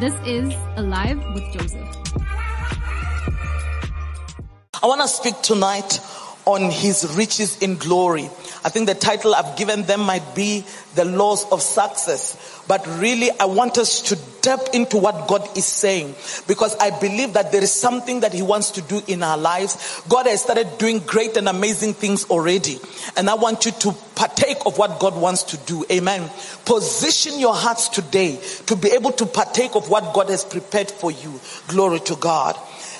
This is Alive with Joseph. I want to speak tonight on his riches in glory. I think the title I've given them might be the laws of success. But really, I want us to tap into what God is saying because I believe that there is something that He wants to do in our lives. God has started doing great and amazing things already. And I want you to partake of what God wants to do. Amen. Position your hearts today to be able to partake of what God has prepared for you. Glory to God.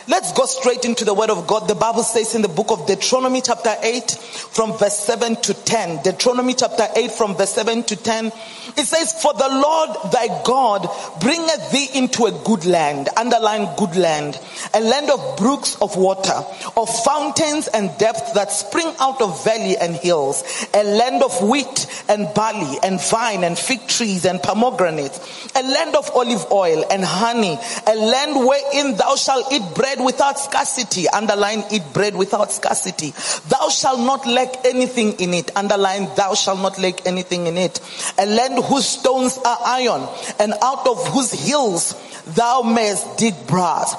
Let's go straight into the word of God. The Bible says in the book of Deuteronomy chapter 8 from verse 7 to 10. Deuteronomy chapter 8 from verse 7 to 10. It says, For the Lord thy God bringeth thee into a good land, underline good land, a land of brooks of water, of fountains and depths that spring out of valley and hills, a land of wheat and barley and vine and fig trees and pomegranates, a land of olive oil and honey, a land wherein thou shalt eat bread bread without scarcity. Underline eat bread without scarcity. Thou shalt not lack anything in it. Underline thou shalt not lack anything in it. A land whose stones are iron and out of whose hills thou mayest dig brass.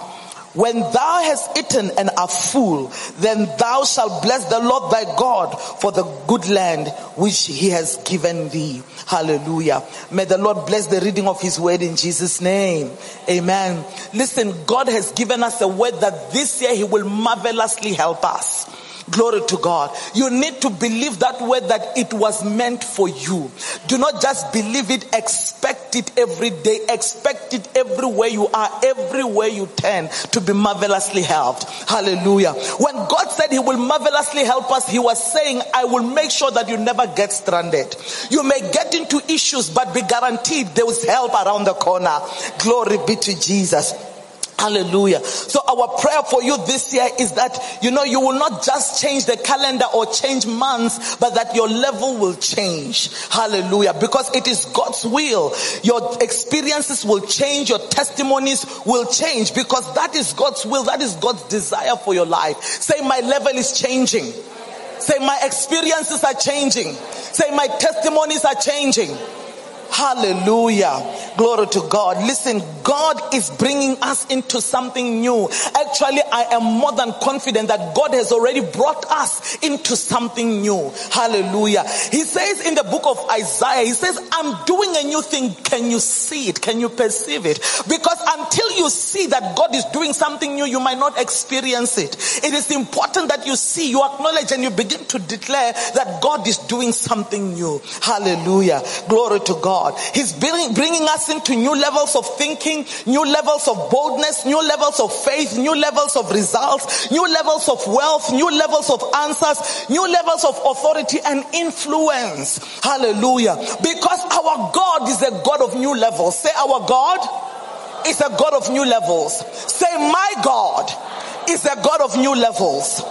When thou hast eaten and art full, then thou shalt bless the Lord thy God for the good land which he has given thee. Hallelujah. May the Lord bless the reading of his word in Jesus' name. Amen. Listen, God has given us a word that this year he will marvelously help us. Glory to God. You need to believe that word that it was meant for you. Do not just believe it, expect it every day, expect it everywhere you are, everywhere you turn to be marvelously helped. Hallelujah. When God said He will marvelously help us, He was saying, I will make sure that you never get stranded. You may get into issues, but be guaranteed there is help around the corner. Glory be to Jesus. Hallelujah. So our prayer for you this year is that, you know, you will not just change the calendar or change months, but that your level will change. Hallelujah. Because it is God's will. Your experiences will change. Your testimonies will change because that is God's will. That is God's desire for your life. Say my level is changing. Say my experiences are changing. Say my testimonies are changing. Hallelujah. Glory to God. Listen, God is bringing us into something new. Actually, I am more than confident that God has already brought us into something new. Hallelujah. He says in the book of Isaiah, He says, I'm doing a new thing. Can you see it? Can you perceive it? Because until see that God is doing something new, you might not experience it. It is important that you see, you acknowledge, and you begin to declare that God is doing something new. Hallelujah. Glory to God. God. He's bringing, bringing us into new levels of thinking, new levels of boldness, new levels of faith, new levels of results, new levels of wealth, new levels of answers, new levels of authority and influence. Hallelujah. Because our God is a God of new levels. Say, our God is a God of new levels. Say, my God is a God of new levels.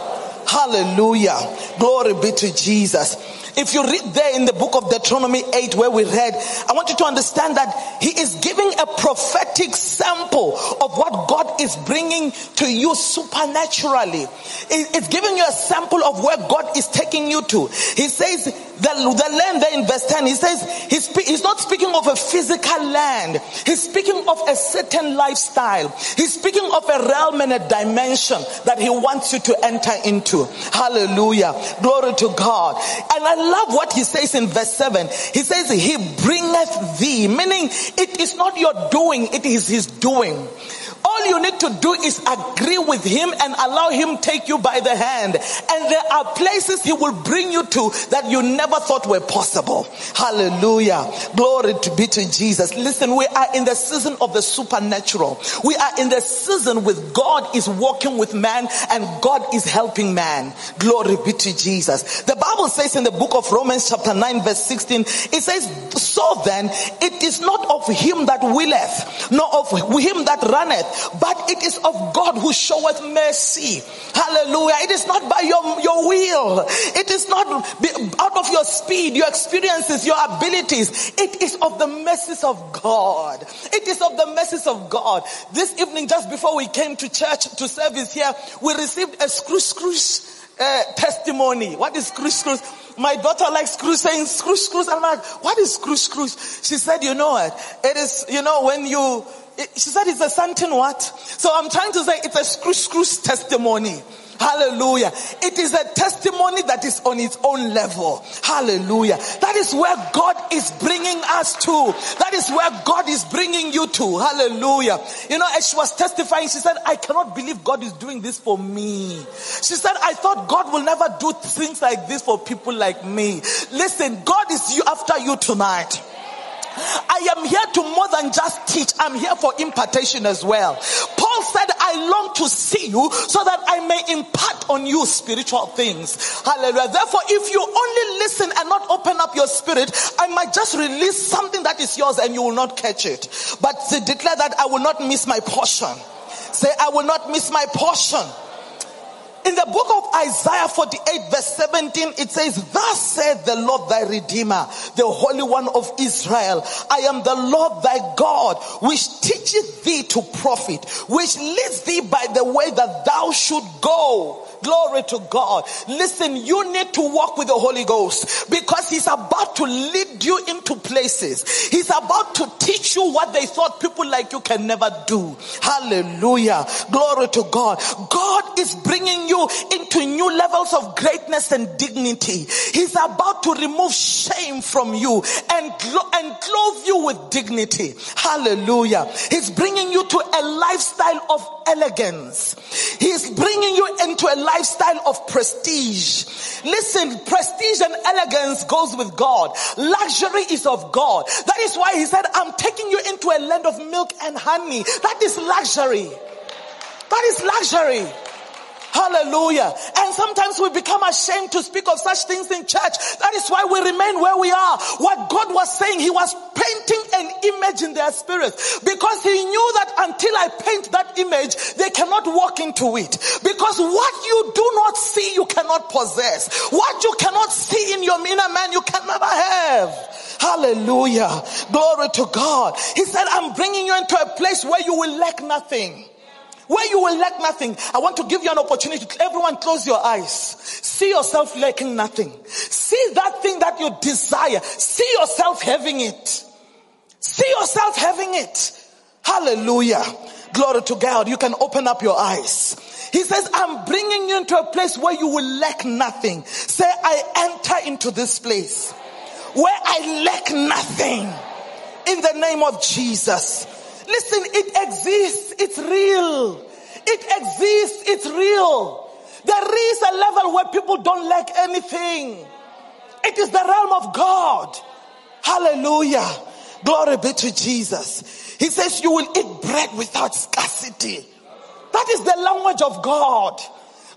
Hallelujah. Glory be to Jesus. If you read there in the book of Deuteronomy 8 where we read, I want you to understand that he is giving a prophetic sample of what God is bringing to you supernaturally. It's giving you a sample of where God is taking you to. He says, the, the land there in verse 10, he says, he's, he's not speaking of a physical land. He's speaking of a certain lifestyle. He's speaking of a realm and a dimension that he wants you to enter into. Hallelujah. Glory to God. And I love what he says in verse 7. He says, He bringeth thee, meaning it is not your doing, it is his doing. All you need to do is agree with him and allow him take you by the hand. And there are places he will bring you to that you never thought were possible. Hallelujah. Glory to be to Jesus. Listen, we are in the season of the supernatural. We are in the season with God is walking with man and God is helping man. Glory be to Jesus. The Bible says in the book of Romans chapter 9 verse 16, it says, so then it is not of him that willeth, nor of him that runneth, but it is of God who showeth mercy. Hallelujah. It is not by your, your will. It is not out of your speed, your experiences, your abilities. It is of the mercies of God. It is of the mercies of God. This evening, just before we came to church to service here, we received a screw screw uh, testimony. What is screw screw? My daughter likes screw saying screw screws. I'm like, what is screw screws? She said, you know what? It is, you know, when you She said it's a something what? So I'm trying to say it's a screw screw testimony. Hallelujah. It is a testimony that is on its own level. Hallelujah. That is where God is bringing us to. That is where God is bringing you to. Hallelujah. You know, as she was testifying, she said, I cannot believe God is doing this for me. She said, I thought God will never do things like this for people like me. Listen, God is you after you tonight. I am here to more than just teach. I'm here for impartation as well. Paul said, I long to see you so that I may impart on you spiritual things. Hallelujah. Therefore, if you only listen and not open up your spirit, I might just release something that is yours and you will not catch it. But declare that I will not miss my portion. Say, I will not miss my portion. In the book of Isaiah 48 verse 17, it says, Thus saith the Lord thy Redeemer, the Holy One of Israel. I am the Lord thy God, which teacheth thee to profit, which leads thee by the way that thou should go. Glory to God. Listen, you need to walk with the Holy Ghost because He's about to lead you into places. He's about to teach you what they thought people like you can never do. Hallelujah. Glory to God. God is bringing you into new levels of greatness and dignity. He's about to remove shame from you and, glo- and clothe you with dignity. Hallelujah. He's bringing you to a lifestyle of elegance. He's bringing you into a lifestyle of prestige. Listen, prestige and elegance goes with God. Luxury is of God. That is why he said, I'm taking you into a land of milk and honey. That is luxury. That is luxury. Hallelujah. And sometimes we become ashamed to speak of such things in church. That is why we remain where we are. What God was saying, He was painting an image in their spirit because He knew that until I paint that image, they cannot walk into it. Because what you do not see, you cannot possess. What you cannot see in your inner man, you can never have. Hallelujah. Glory to God. He said, I'm bringing you into a place where you will lack nothing. Where you will lack nothing. I want to give you an opportunity. Everyone close your eyes. See yourself lacking nothing. See that thing that you desire. See yourself having it. See yourself having it. Hallelujah. Glory to God. You can open up your eyes. He says, I'm bringing you into a place where you will lack nothing. Say, I enter into this place where I lack nothing in the name of Jesus. Listen, it exists. It's real. It exists. It's real. There is a level where people don't lack anything. It is the realm of God. Hallelujah. Glory be to Jesus. He says you will eat bread without scarcity. That is the language of God.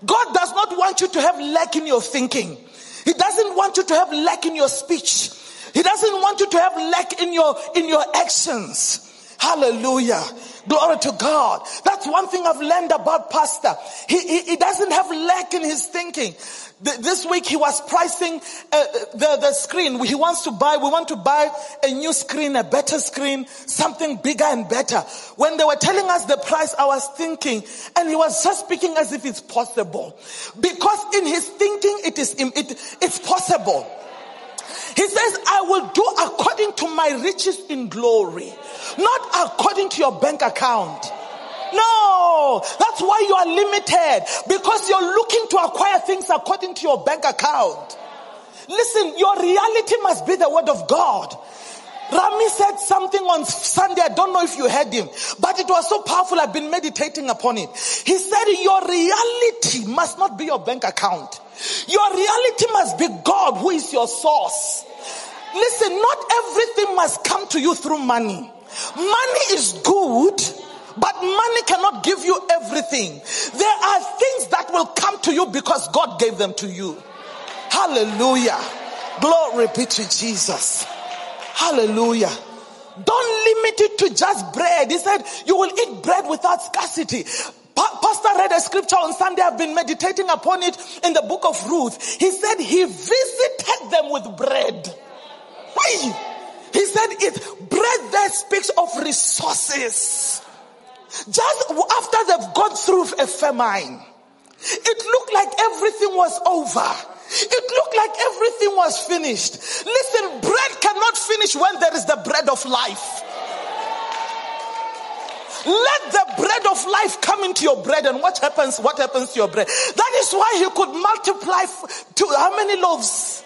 God does not want you to have lack in your thinking. He doesn't want you to have lack in your speech. He doesn't want you to have lack in your in your actions. Hallelujah. Glory to God. That's one thing I've learned about Pastor. He, he, he doesn't have lack in his thinking. Th- This week he was pricing uh, the, the screen. He wants to buy, we want to buy a new screen, a better screen, something bigger and better. When they were telling us the price, I was thinking, and he was just speaking as if it's possible. Because in his thinking, it is, it, it's possible. He says, I will do according to my riches in glory, not according to your bank account. No, that's why you are limited because you're looking to acquire things according to your bank account. Listen, your reality must be the word of God. Rami said something on Sunday. I don't know if you heard him, but it was so powerful. I've been meditating upon it. He said, Your reality must not be your bank account. Your reality must be God, who is your source. Listen, not everything must come to you through money. Money is good, but money cannot give you everything. There are things that will come to you because God gave them to you. Hallelujah. Glory be to Jesus. Hallelujah. Don't limit it to just bread. He said, You will eat bread without scarcity. Pa- Pastor read a scripture on Sunday. I've been meditating upon it in the book of Ruth. He said he visited them with bread. Why? He said it bread there speaks of resources. Just after they've gone through a famine, it looked like everything was over. It looked like everything was finished. Listen, bread cannot finish when there is the bread of life. Let the bread of life come into your bread, and what happens? What happens to your bread? That is why he could multiply to how many loaves?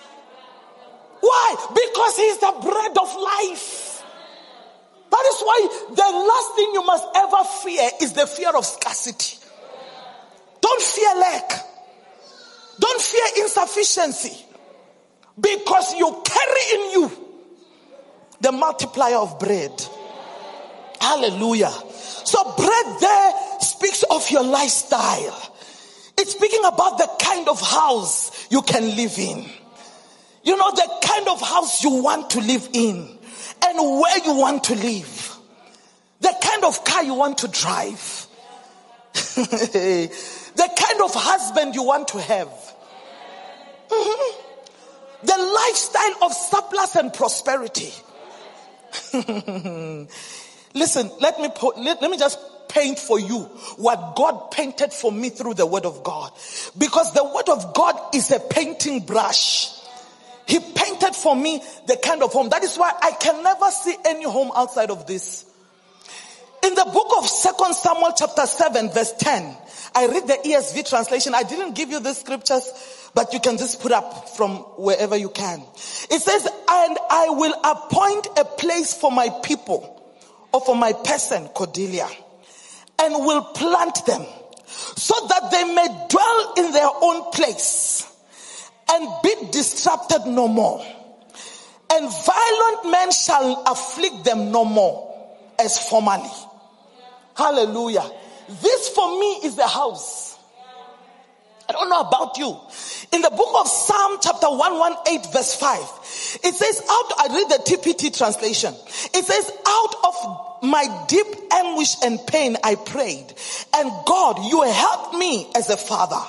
Why? Because he's the bread of life. That is why the last thing you must ever fear is the fear of scarcity. Don't fear lack. Don't fear insufficiency. Because you carry in you the multiplier of bread. Hallelujah. So bread there speaks of your lifestyle. It's speaking about the kind of house you can live in. You know, the kind of house you want to live in and where you want to live. The kind of car you want to drive. the kind of husband you want to have. Mm-hmm. The lifestyle of surplus and prosperity. Listen, let me put, let, let me just paint for you what God painted for me through the word of God. Because the word of God is a painting brush. He painted for me the kind of home. That is why I can never see any home outside of this. In the book of Second Samuel chapter 7 verse 10, I read the ESV translation. I didn't give you the scriptures, but you can just put up from wherever you can. It says, and I will appoint a place for my people or for my person, Cordelia, and will plant them so that they may dwell in their own place and be disrupted no more. And violent men shall afflict them no more as formerly. Hallelujah. This for me is the house. I don't know about you. In the book of Psalm chapter 118 verse 5, it says out, I read the TPT translation. It says out of my deep anguish and pain I prayed and God, you helped me as a father.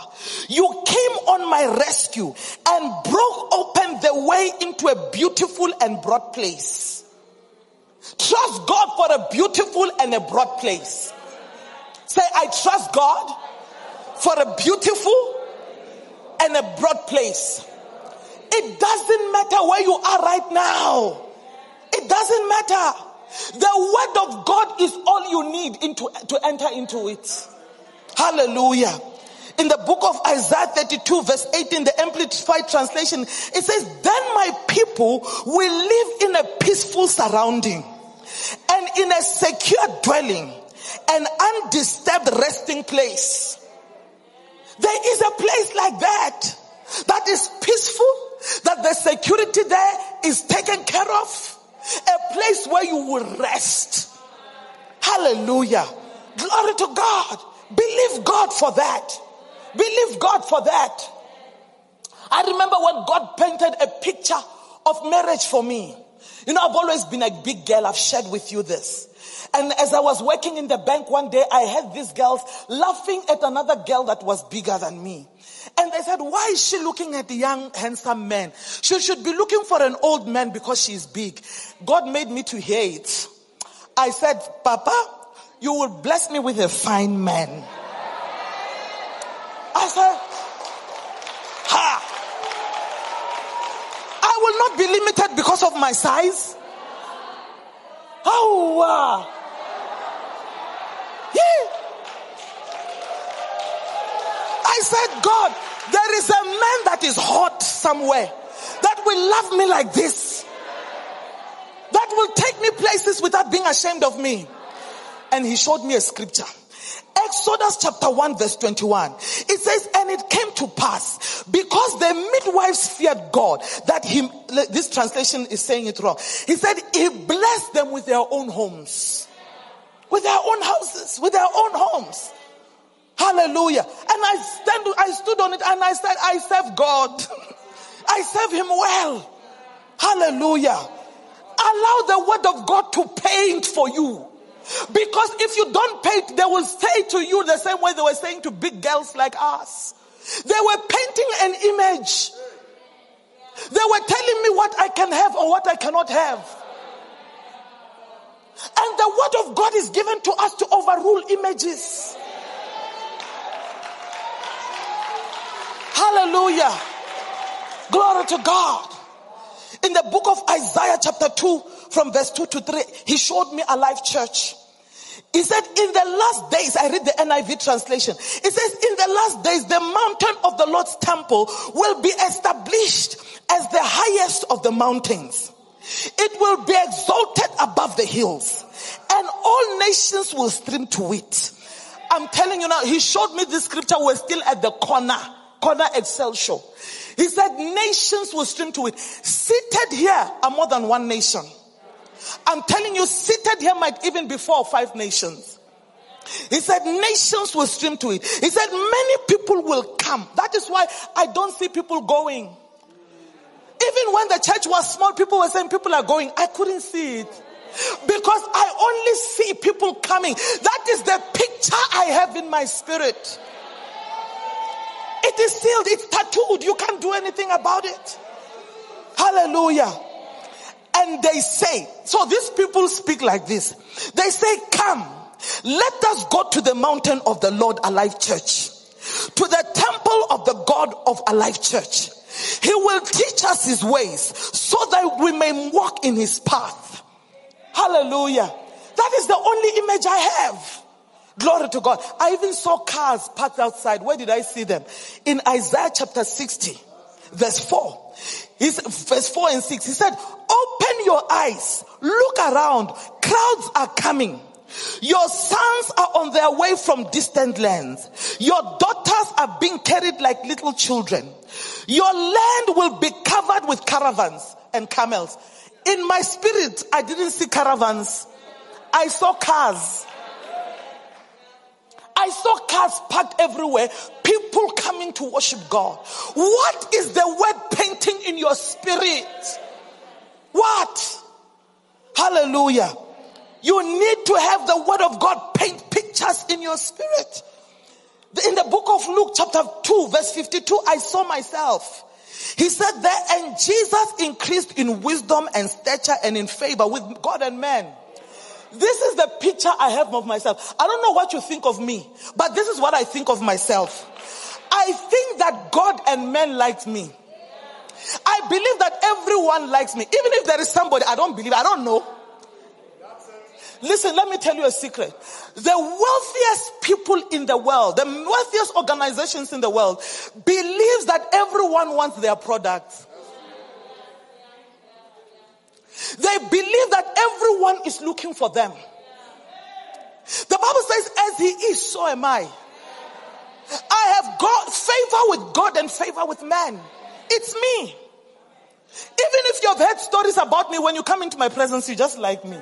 You came on my rescue and broke open the way into a beautiful and broad place. Trust God for a beautiful and a broad place. Say, I trust God for a beautiful and a broad place. It doesn't matter where you are right now. It doesn't matter. The word of God is all you need into, to enter into it. Hallelujah. In the book of Isaiah 32 verse 18, the Amplified translation, it says, then my people will live in a peaceful surrounding and in a secure dwelling an undisturbed resting place. There is a place like that that is peaceful, that the security there is taken care of, a place where you will rest. Hallelujah. Glory to God. Believe God for that. Believe God for that. I remember when God painted a picture of marriage for me. You know, I've always been a big girl. I've shared with you this. And as I was working in the bank one day, I heard these girls laughing at another girl that was bigger than me. And they said, why is she looking at the young, handsome man? She should be looking for an old man because she is big. God made me to hear it. I said, Papa, you will bless me with a fine man. I said, ha! I will not be limited because of my size. Oh, wow. Yeah. I said, God, there is a man that is hot somewhere that will love me like this. That will take me places without being ashamed of me. And he showed me a scripture. Exodus chapter 1 verse 21. It says, and it came to pass because the midwives feared God that him, this translation is saying it wrong. He said he blessed them with their own homes, with their own houses, with their own homes. Hallelujah. And I stand, I stood on it and I said, I serve God. I serve him well. Hallelujah. Allow the word of God to paint for you. Because if you don't paint, they will say to you the same way they were saying to big girls like us. They were painting an image. They were telling me what I can have or what I cannot have. And the word of God is given to us to overrule images. Hallelujah. Glory to God. In the book of Isaiah chapter 2 from verse 2 to 3, he showed me a live church. He said, in the last days, I read the NIV translation. It says, in the last days, the mountain of the Lord's temple will be established as the highest of the mountains. It will be exalted above the hills and all nations will stream to it. I'm telling you now, he showed me this scripture. We're still at the corner, corner Excel show. He said nations will stream to it. Seated here are more than one nation. I'm telling you, seated here might even be four or five nations. He said nations will stream to it. He said many people will come. That is why I don't see people going. Even when the church was small, people were saying people are going. I couldn't see it. Because I only see people coming. That is the picture I have in my spirit. It is sealed, it's tattooed. You can't do anything about it. Hallelujah. And they say, so these people speak like this. They say, Come, let us go to the mountain of the Lord Alive Church, to the temple of the God of Alive Church. He will teach us his ways so that we may walk in his path. Hallelujah. That is the only image I have. Glory to God. I even saw cars parked outside. Where did I see them? In Isaiah chapter 60, verse 4. He's, verse 4 and 6. He said, Open your eyes, look around. Crowds are coming. Your sons are on their way from distant lands. Your daughters are being carried like little children. Your land will be covered with caravans and camels. In my spirit, I didn't see caravans. I saw cars. I saw cars parked everywhere. People coming to worship God. What is the word painting in your spirit? What? Hallelujah. You need to have the word of God paint pictures in your spirit. In the book of Luke, chapter 2, verse 52, I saw myself. He said that, and Jesus increased in wisdom and stature and in favor with God and men. This is the picture I have of myself. I don't know what you think of me, but this is what I think of myself. I think that God and men liked me. I believe that everyone likes me. Even if there is somebody I don't believe, I don't know. Listen, let me tell you a secret. The wealthiest people in the world, the wealthiest organizations in the world, believes that everyone wants their products. They believe that everyone is looking for them. The Bible says, as he is, so am I. I have got favor with God and favor with man. It's me. Even if you've heard stories about me, when you come into my presence, you just like me.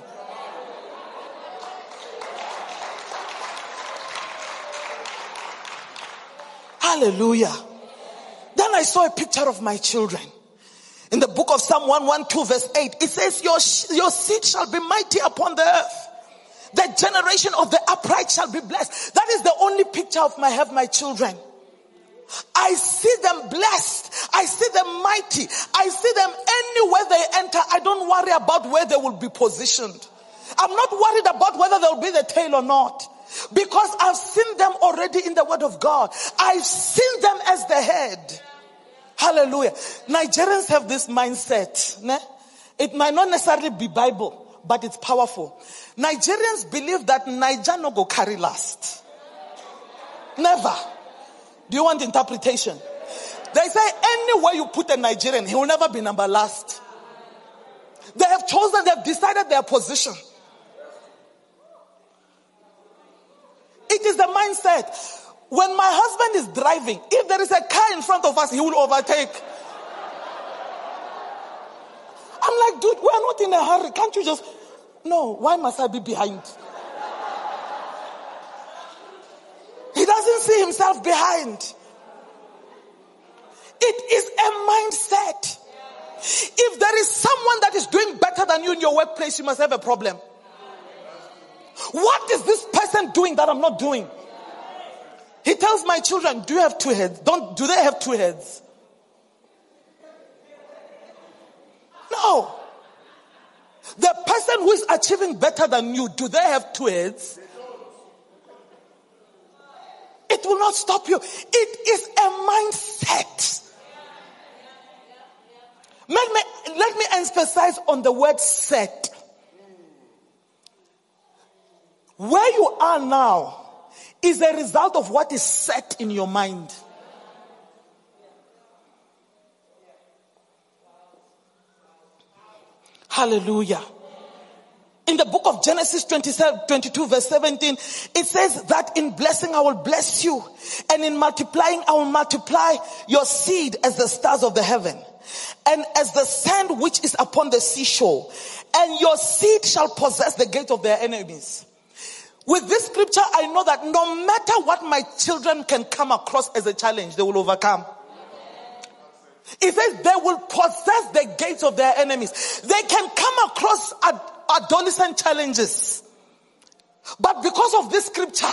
Hallelujah. Then I saw a picture of my children. In the book of Psalm 112 verse 8, it says, your, your seed shall be mighty upon the earth. The generation of the upright shall be blessed. That is the only picture of my have my children. I see them blessed. I see them mighty. I see them anywhere they enter. I don't worry about where they will be positioned. I'm not worried about whether they'll be the tail or not. Because I've seen them already in the word of God. I've seen them as the head. Hallelujah. Nigerians have this mindset. Ne? It might not necessarily be Bible, but it's powerful. Nigerians believe that Naija no go carry last. Never. Do you want interpretation? They say anywhere you put a Nigerian, he will never be number last. They have chosen, they have decided their position. It is the mindset. When my husband is driving, if there is a car in front of us, he will overtake. I'm like, dude, we're not in a hurry. Can't you just. No, why must I be behind? He doesn't see himself behind. It is a mindset. If there is someone that is doing better than you in your workplace, you must have a problem. What is this person doing that I'm not doing? He tells my children, do you have two heads? Don't, do they have two heads? No. The person who is achieving better than you, do they have two heads? It will not stop you. It is a mindset. Let me, let me emphasize on the word set. Where you are now is a result of what is set in your mind. Hallelujah. In the book of Genesis 27, 22 verse 17, it says that in blessing I will bless you and in multiplying I will multiply your seed as the stars of the heaven and as the sand which is upon the seashore and your seed shall possess the gate of their enemies. With this scripture, I know that no matter what my children can come across as a challenge, they will overcome. It says they will possess the gates of their enemies. They can come across ad- adolescent challenges. But because of this scripture,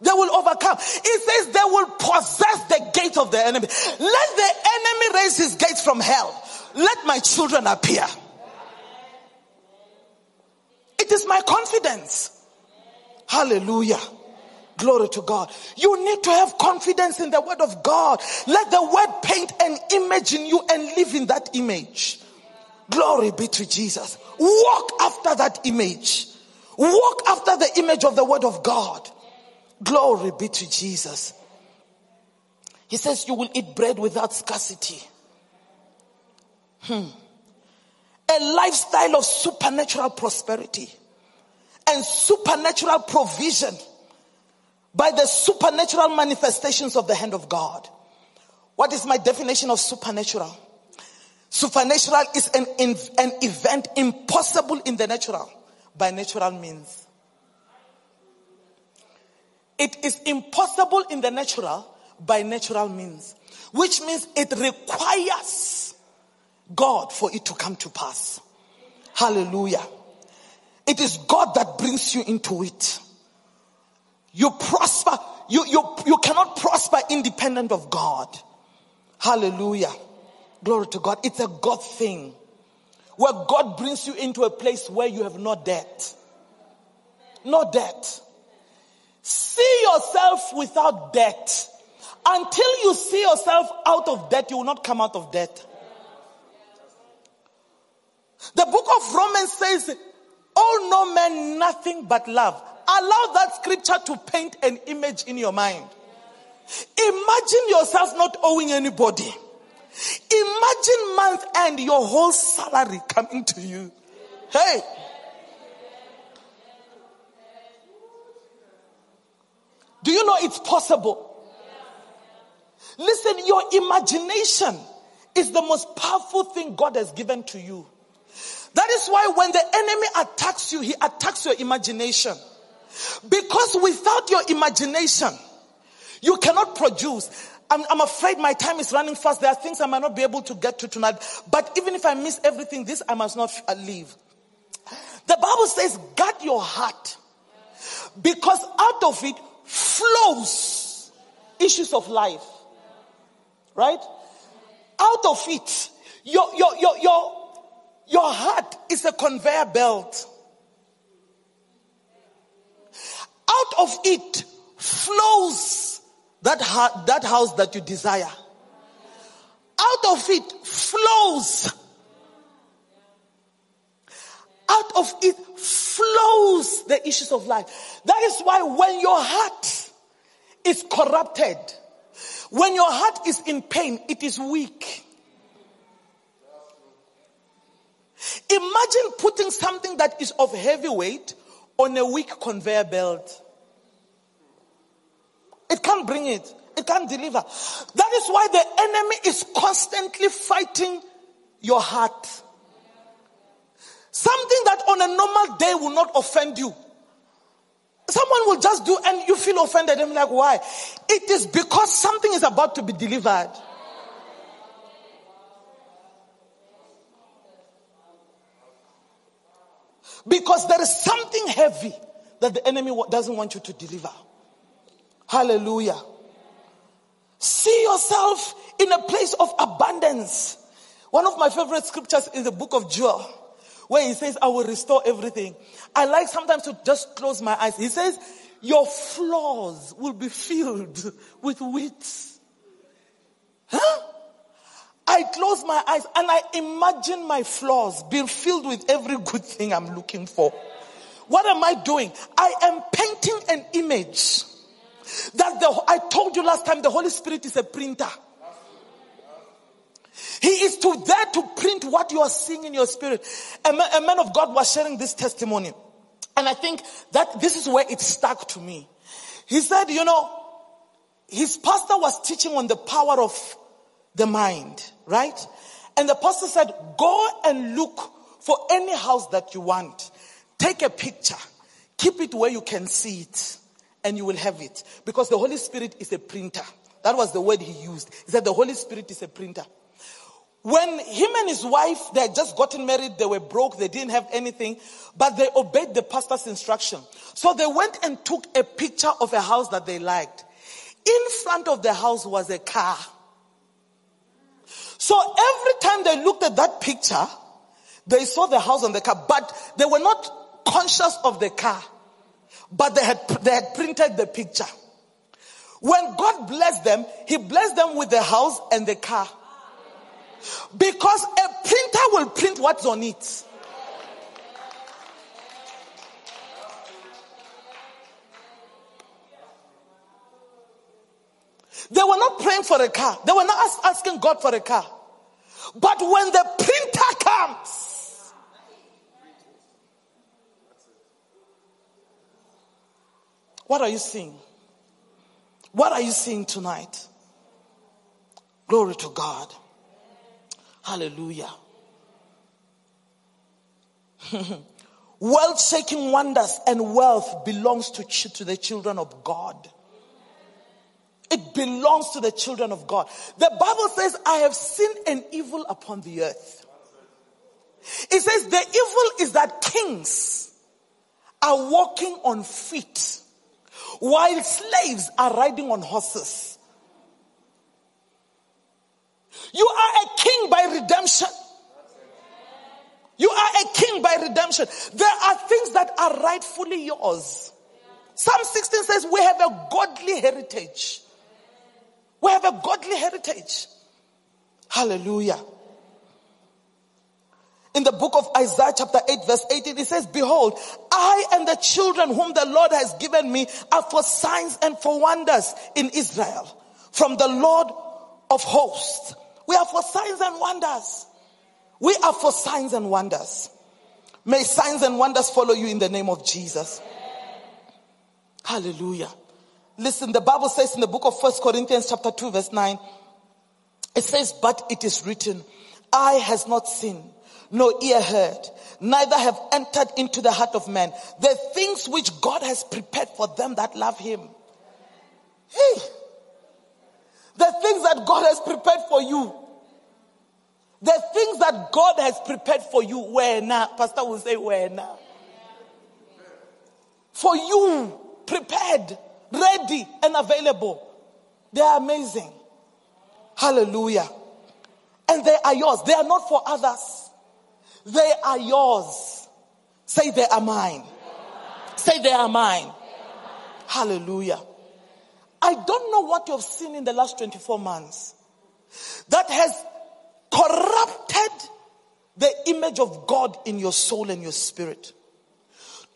they will overcome. It says they will possess the gate of the enemy. Let the enemy raise his gates from hell. Let my children appear. It is my confidence. Hallelujah. Glory to God. You need to have confidence in the word of God. Let the word paint an image in you and live in that image. Glory be to Jesus. Walk after that image. Walk after the image of the word of God. Glory be to Jesus. He says you will eat bread without scarcity. Hmm. A lifestyle of supernatural prosperity and supernatural provision by the supernatural manifestations of the hand of God. What is my definition of supernatural? Supernatural is an, an event impossible in the natural by natural means. It is impossible in the natural by natural means, which means it requires God for it to come to pass. Hallelujah. It is God that brings you into it. You prosper. You, you, you cannot prosper independent of God. Hallelujah. Glory to God. It's a God thing. Where God brings you into a place where you have no debt. No debt. See yourself without debt. Until you see yourself out of debt, you will not come out of debt. The book of Romans says, Oh no man nothing but love. Allow that scripture to paint an image in your mind. Imagine yourself not owing anybody. Imagine month end, your whole salary coming to you. Hey. Do you know it's possible? Listen, your imagination is the most powerful thing God has given to you. That is why when the enemy attacks you, he attacks your imagination. Because without your imagination, you cannot produce. I'm, I'm, afraid my time is running fast. There are things I might not be able to get to tonight. But even if I miss everything, this I must not uh, leave. The Bible says, guard your heart. Because out of it flows issues of life. Right? Out of it, your, your, your, your, your heart is a conveyor belt. Out of it flows that, ha- that house that you desire. Out of it flows. Out of it flows the issues of life. That is why when your heart is corrupted, when your heart is in pain, it is weak. Imagine putting something that is of heavy weight on a weak conveyor belt. It can't bring it. It can't deliver. That is why the enemy is constantly fighting your heart. Something that on a normal day will not offend you. Someone will just do and you feel offended. I'm like, why? It is because something is about to be delivered. Because there is something heavy that the enemy doesn't want you to deliver. Hallelujah. See yourself in a place of abundance. One of my favorite scriptures is the book of Joel, where he says, I will restore everything. I like sometimes to just close my eyes. He says, Your floors will be filled with wheat. Huh? I close my eyes and I imagine my floors being filled with every good thing I'm looking for. What am I doing? I am painting an image that the, I told you last time the Holy Spirit is a printer. He is to there to print what you are seeing in your spirit. A man, a man of God was sharing this testimony. And I think that this is where it stuck to me. He said, you know, his pastor was teaching on the power of the mind, right? And the pastor said, go and look for any house that you want. Take a picture. Keep it where you can see it and you will have it. Because the Holy Spirit is a printer. That was the word he used. He said the Holy Spirit is a printer. When him and his wife, they had just gotten married, they were broke, they didn't have anything, but they obeyed the pastor's instruction. So they went and took a picture of a house that they liked. In front of the house was a car. So every time they looked at that picture, they saw the house and the car, but they were not conscious of the car. But they had, they had printed the picture. When God blessed them, He blessed them with the house and the car. Because a printer will print what's on it. They were not praying for a car. They were not asking God for a car. But when the printer comes, what are you seeing? What are you seeing tonight? Glory to God. Hallelujah. World shaking wonders and wealth belongs to, to the children of God. It belongs to the children of God. The Bible says, I have seen an evil upon the earth. It says the evil is that kings are walking on feet while slaves are riding on horses. You are a king by redemption. You are a king by redemption. There are things that are rightfully yours. Psalm 16 says we have a godly heritage. We have a godly heritage. Hallelujah. In the book of Isaiah chapter 8 verse 18 it says, Behold, I and the children whom the Lord has given me are for signs and for wonders in Israel from the Lord of hosts. We are for signs and wonders. We are for signs and wonders. May signs and wonders follow you in the name of Jesus. Hallelujah. Listen, the Bible says in the book of First Corinthians chapter 2 verse 9, it says, but it is written, I has not seen, no ear heard, neither have entered into the heart of man the things which God has prepared for them that love him. Hey, the things that God has prepared for you. The things that God has prepared for you, where now? Pastor will say, where now? For you, prepared ready and available. They are amazing. Hallelujah. And they are yours. They are not for others. They are yours. Say they are mine. Say they are mine. Hallelujah. I don't know what you've seen in the last 24 months that has corrupted the image of God in your soul and your spirit.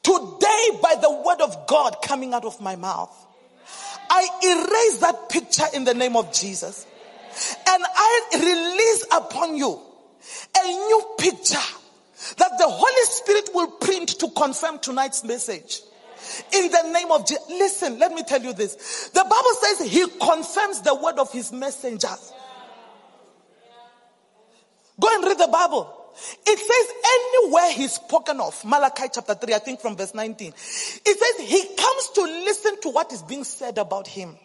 Today, by the word of God coming out of my mouth, I erase that picture in the name of Jesus. And I release upon you a new picture that the Holy Spirit will print to confirm tonight's message. In the name of Jesus. Listen, let me tell you this. The Bible says he confirms the word of his messengers. Go and read the Bible. It says anywhere he's spoken of, Malachi chapter 3, I think from verse 19, it says he comes to listen to what is being said about him.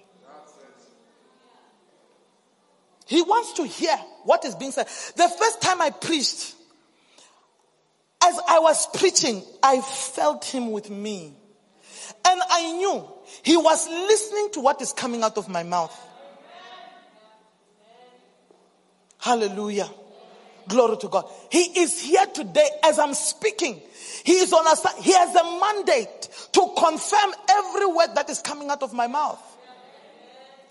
He wants to hear what is being said. The first time I preached, as I was preaching, I felt him with me. And I knew he was listening to what is coming out of my mouth. Hallelujah. Glory to God. He is here today as I'm speaking. He is on a, he has a mandate to confirm every word that is coming out of my mouth.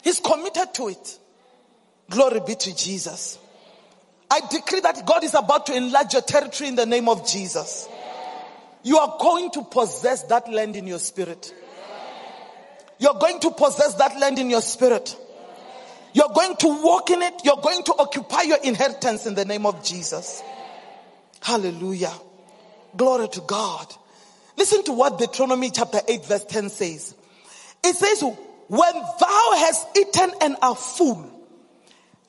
He's committed to it. Glory be to Jesus. I decree that God is about to enlarge your territory in the name of Jesus. You are going to possess that land in your spirit. You're going to possess that land in your spirit. You're going to walk in it. You're going to occupy your inheritance in the name of Jesus. Hallelujah. Glory to God. Listen to what Deuteronomy chapter 8 verse 10 says. It says, when thou hast eaten and are full.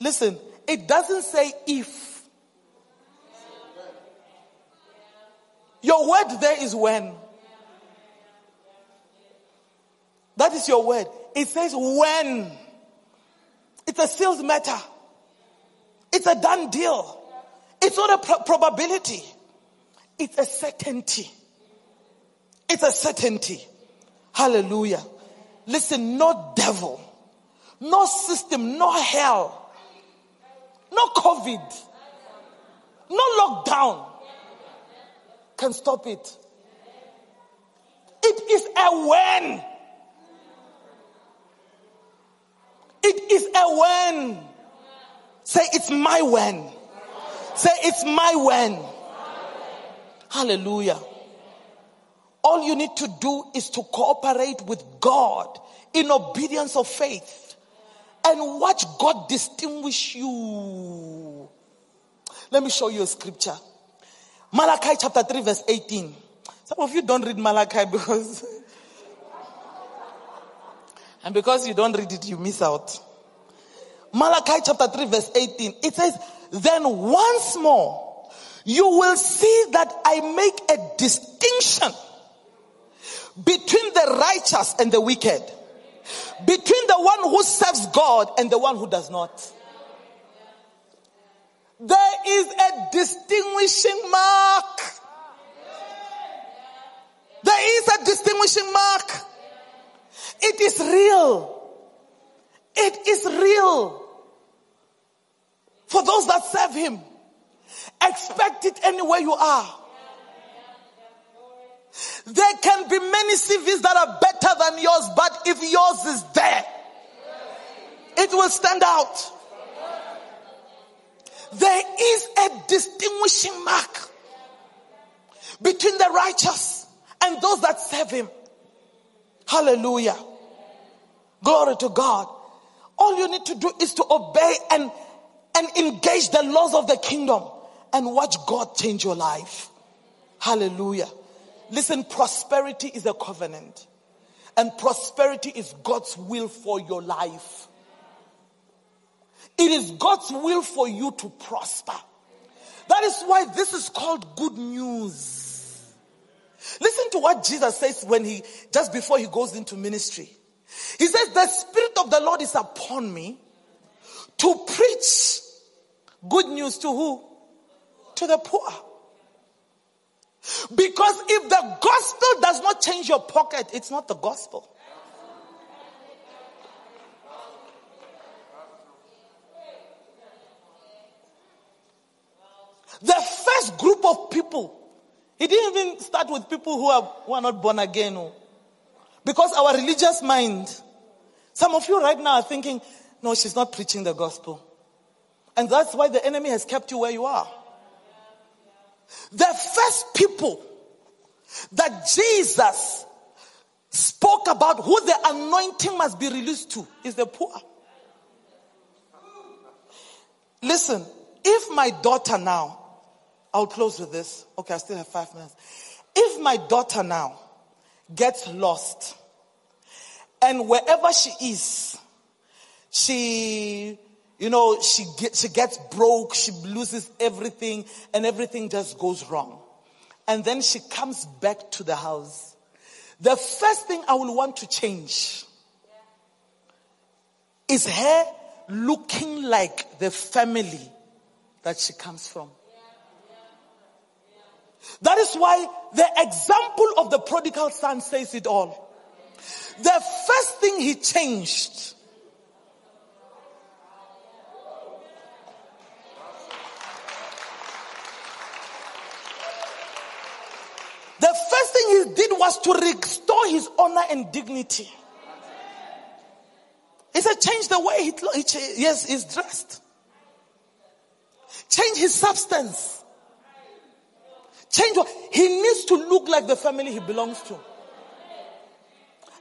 Listen, it doesn't say if. Your word there is when. That is your word. It says when. It's a sealed matter. It's a done deal. It's not a pro- probability. It's a certainty. It's a certainty. Hallelujah. Listen, no devil, no system, no hell, no COVID, no lockdown can stop it. It is a when. It is a when. Say, it's my when. Say, it's my when. Hallelujah. All you need to do is to cooperate with God in obedience of faith and watch God distinguish you. Let me show you a scripture. Malachi chapter 3 verse 18. Some of you don't read Malachi because and because you don't read it, you miss out. Malachi chapter 3 verse 18. It says, then once more, you will see that I make a distinction between the righteous and the wicked, between the one who serves God and the one who does not. There is a distinguishing mark. There is a distinguishing mark. It is real. It is real. For those that serve Him, expect it anywhere you are. There can be many CVs that are better than yours, but if yours is there, it will stand out. There is a distinguishing mark between the righteous and those that serve Him. Hallelujah. Glory to God. All you need to do is to obey and, and engage the laws of the kingdom and watch God change your life. Hallelujah. Listen, prosperity is a covenant. And prosperity is God's will for your life. It is God's will for you to prosper. That is why this is called good news. Listen to what Jesus says when he, just before he goes into ministry. He says, the Spirit of the Lord is upon me to preach good news to who? To the poor. Because if the gospel does not change your pocket, it's not the gospel. The first group of people, he didn't even start with people who are, who are not born again. Oh. Because our religious mind, some of you right now are thinking, no, she's not preaching the gospel. And that's why the enemy has kept you where you are. The first people that Jesus spoke about who the anointing must be released to is the poor. Listen, if my daughter now, I'll close with this. Okay, I still have five minutes. If my daughter now gets lost and wherever she is, she you know, she, get, she gets broke, she loses everything, and everything just goes wrong. And then she comes back to the house. The first thing I will want to change is her looking like the family that she comes from. That is why the example of the prodigal son says it all. The first thing he changed The first thing did was to restore his honor and dignity. He said, change the way he, he yes, he's dressed. Change his substance. Change what? He needs to look like the family he belongs to.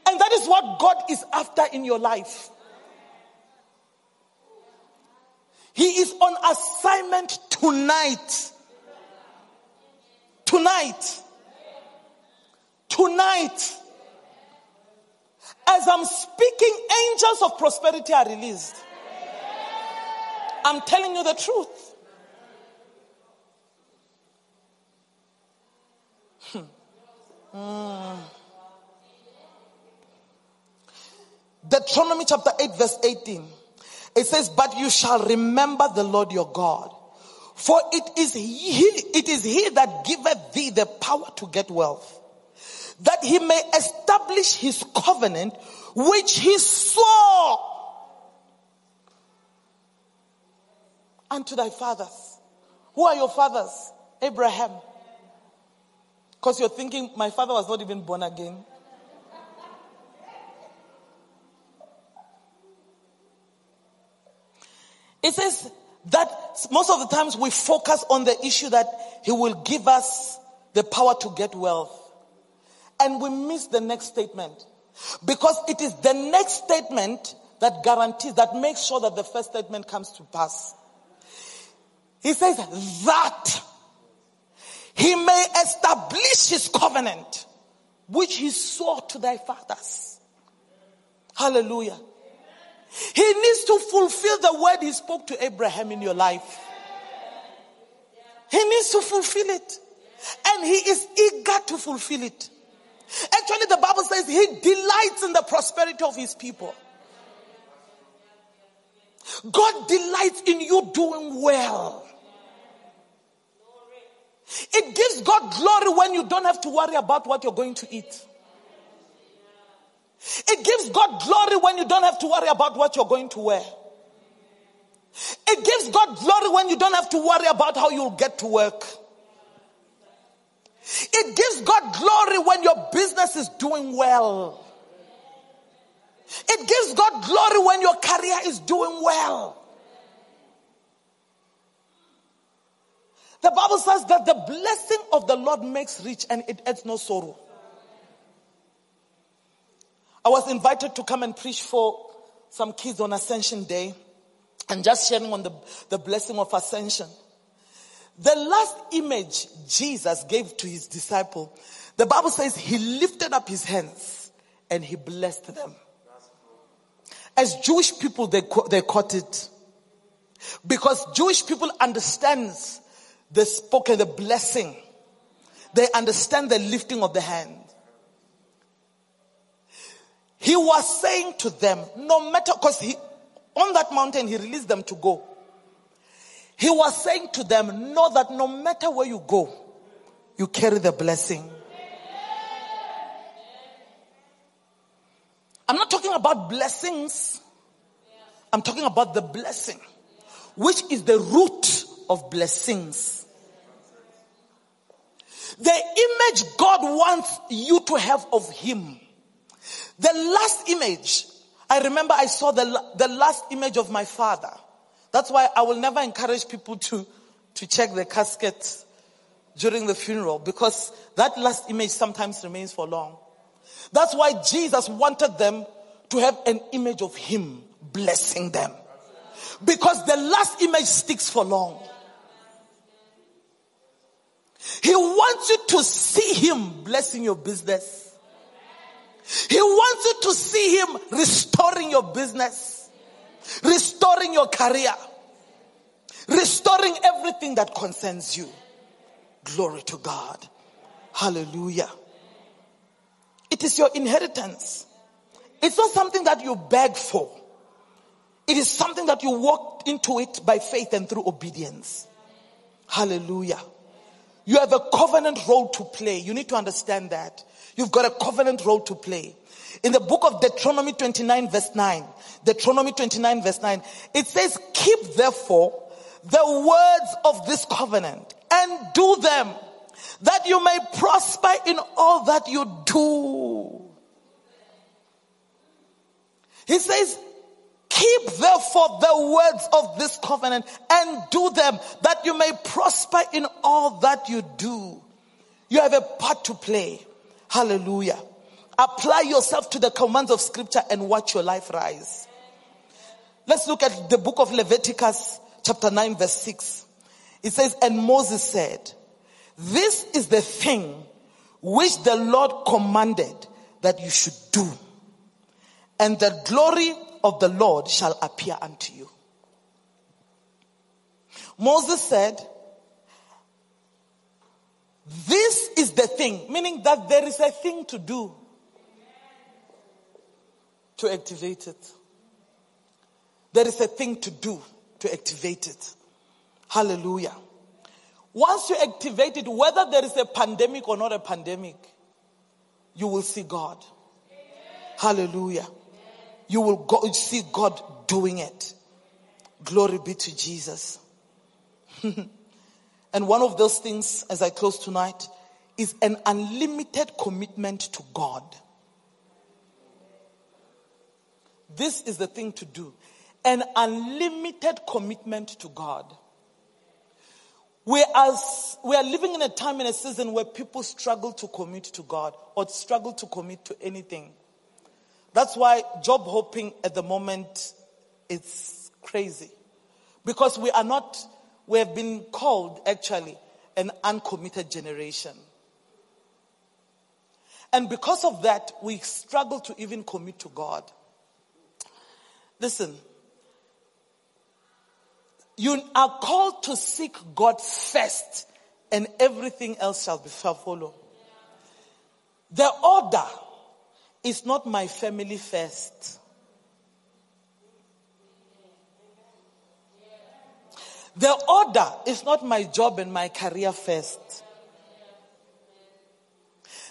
And that is what God is after in your life. He is on assignment tonight. Tonight. Tonight. As I'm speaking, angels of prosperity are released. I'm telling you the truth. Hmm. Deuteronomy chapter 8, verse 18. It says, But you shall remember the Lord your God. For it is he, it is he that giveth thee the power to get wealth, that he may establish his covenant, which he swore unto thy fathers. Who are your fathers? Abraham. Because you're thinking, my father was not even born again. It says that most of the times we focus on the issue that he will give us the power to get wealth. And we miss the next statement. Because it is the next statement that guarantees, that makes sure that the first statement comes to pass. He says that he may establish his covenant, which he swore to thy fathers. Hallelujah. He needs to fulfill the word he spoke to Abraham in your life. He needs to fulfill it. And he is eager to fulfill it. Actually, the Bible says he delights in the prosperity of his people. God delights in you doing well. It gives God glory when you don't have to worry about what you're going to eat. It gives God glory when you don't have to worry about what you're going to wear. It gives God glory when you don't have to worry about how you'll get to work. It gives God glory when your business is doing well. It gives God glory when your career is doing well. The Bible says that the blessing of the Lord makes rich and it adds no sorrow. I was invited to come and preach for some kids on Ascension Day and just sharing on the, the blessing of Ascension. The last image Jesus gave to his disciple, the Bible says he lifted up his hands and he blessed them. As Jewish people, they, they caught it. Because Jewish people understands the spoken, the blessing. They understand the lifting of the hand. He was saying to them, no matter, because he, on that mountain, he released them to go. He was saying to them, know that no matter where you go, you carry the blessing. I'm not talking about blessings. I'm talking about the blessing, which is the root of blessings. The image God wants you to have of Him the last image, I remember I saw the, the last image of my father. That's why I will never encourage people to, to check the casket during the funeral because that last image sometimes remains for long. That's why Jesus wanted them to have an image of him blessing them. Because the last image sticks for long. He wants you to see him blessing your business. He wants you to see Him restoring your business, restoring your career, restoring everything that concerns you. Glory to God. Hallelujah. It is your inheritance. It's not something that you beg for. It is something that you walk into it by faith and through obedience. Hallelujah. You have a covenant role to play. You need to understand that. You've got a covenant role to play. In the book of Deuteronomy 29 verse 9, Deuteronomy 29 verse 9, it says, keep therefore the words of this covenant and do them that you may prosper in all that you do. He says, keep therefore the words of this covenant and do them that you may prosper in all that you do. You have a part to play. Hallelujah. Apply yourself to the commands of scripture and watch your life rise. Let's look at the book of Leviticus, chapter 9, verse 6. It says, And Moses said, This is the thing which the Lord commanded that you should do, and the glory of the Lord shall appear unto you. Moses said, This is the thing, meaning that there is a thing to do to activate it. There is a thing to do to activate it. Hallelujah. Once you activate it, whether there is a pandemic or not a pandemic, you will see God. Hallelujah. You will go, see God doing it. Glory be to Jesus. and one of those things, as I close tonight, is an unlimited commitment to God. This is the thing to do. An unlimited commitment to God. We are, we are living in a time in a season where people struggle to commit to God or struggle to commit to anything. That's why job hopping at the moment is crazy. Because we are not, we have been called actually an uncommitted generation. And because of that, we struggle to even commit to God. Listen, you are called to seek God first, and everything else shall be shall follow. The order is not my family first. The order is not my job and my career first.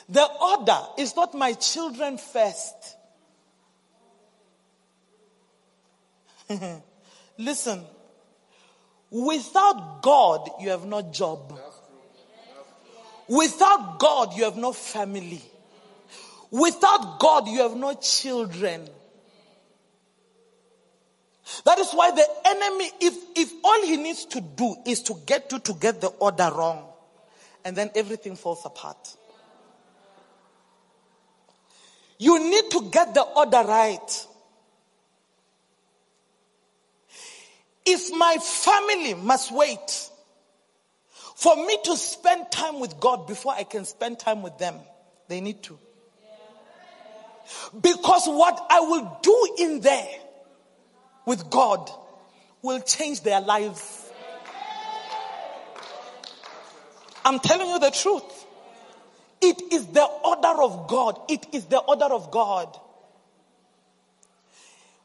The order is not my children first. Listen, without God, you have no job. Without God, you have no family. Without God, you have no children. That is why the enemy, if, if all he needs to do is to get you to get the order wrong, and then everything falls apart. You need to get the order right. If my family must wait for me to spend time with God before I can spend time with them, they need to. Because what I will do in there with God will change their lives. I'm telling you the truth. It is the order of God. It is the order of God.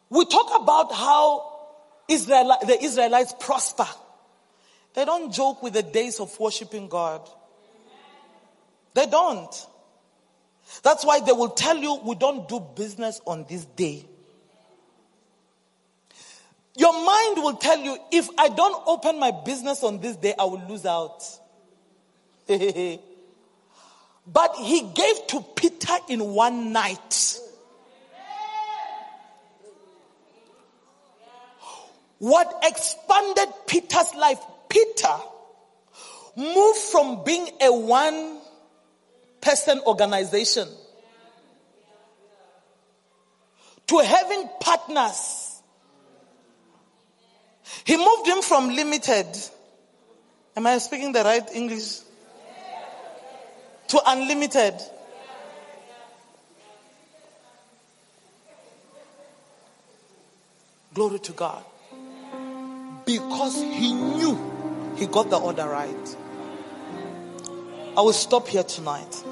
We talk about how Israel, the Israelites prosper. They don't joke with the days of worshiping God. They don't. That's why they will tell you we don't do business on this day. Your mind will tell you if I don't open my business on this day, I will lose out. but he gave to Peter in one night. What expanded Peter's life, Peter moved from being a one person organization to having partners. He moved him from limited. Am I speaking the right English? To unlimited. Glory to God. Because he knew he got the order right. I will stop here tonight.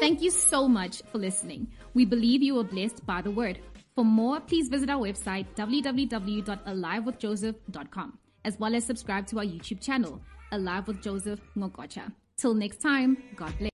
Thank you so much for listening. We believe you were blessed by the word. For more, please visit our website www.alivewithjoseph.com as well as subscribe to our YouTube channel, Alive with Joseph Ngokocha. Till next time, God bless.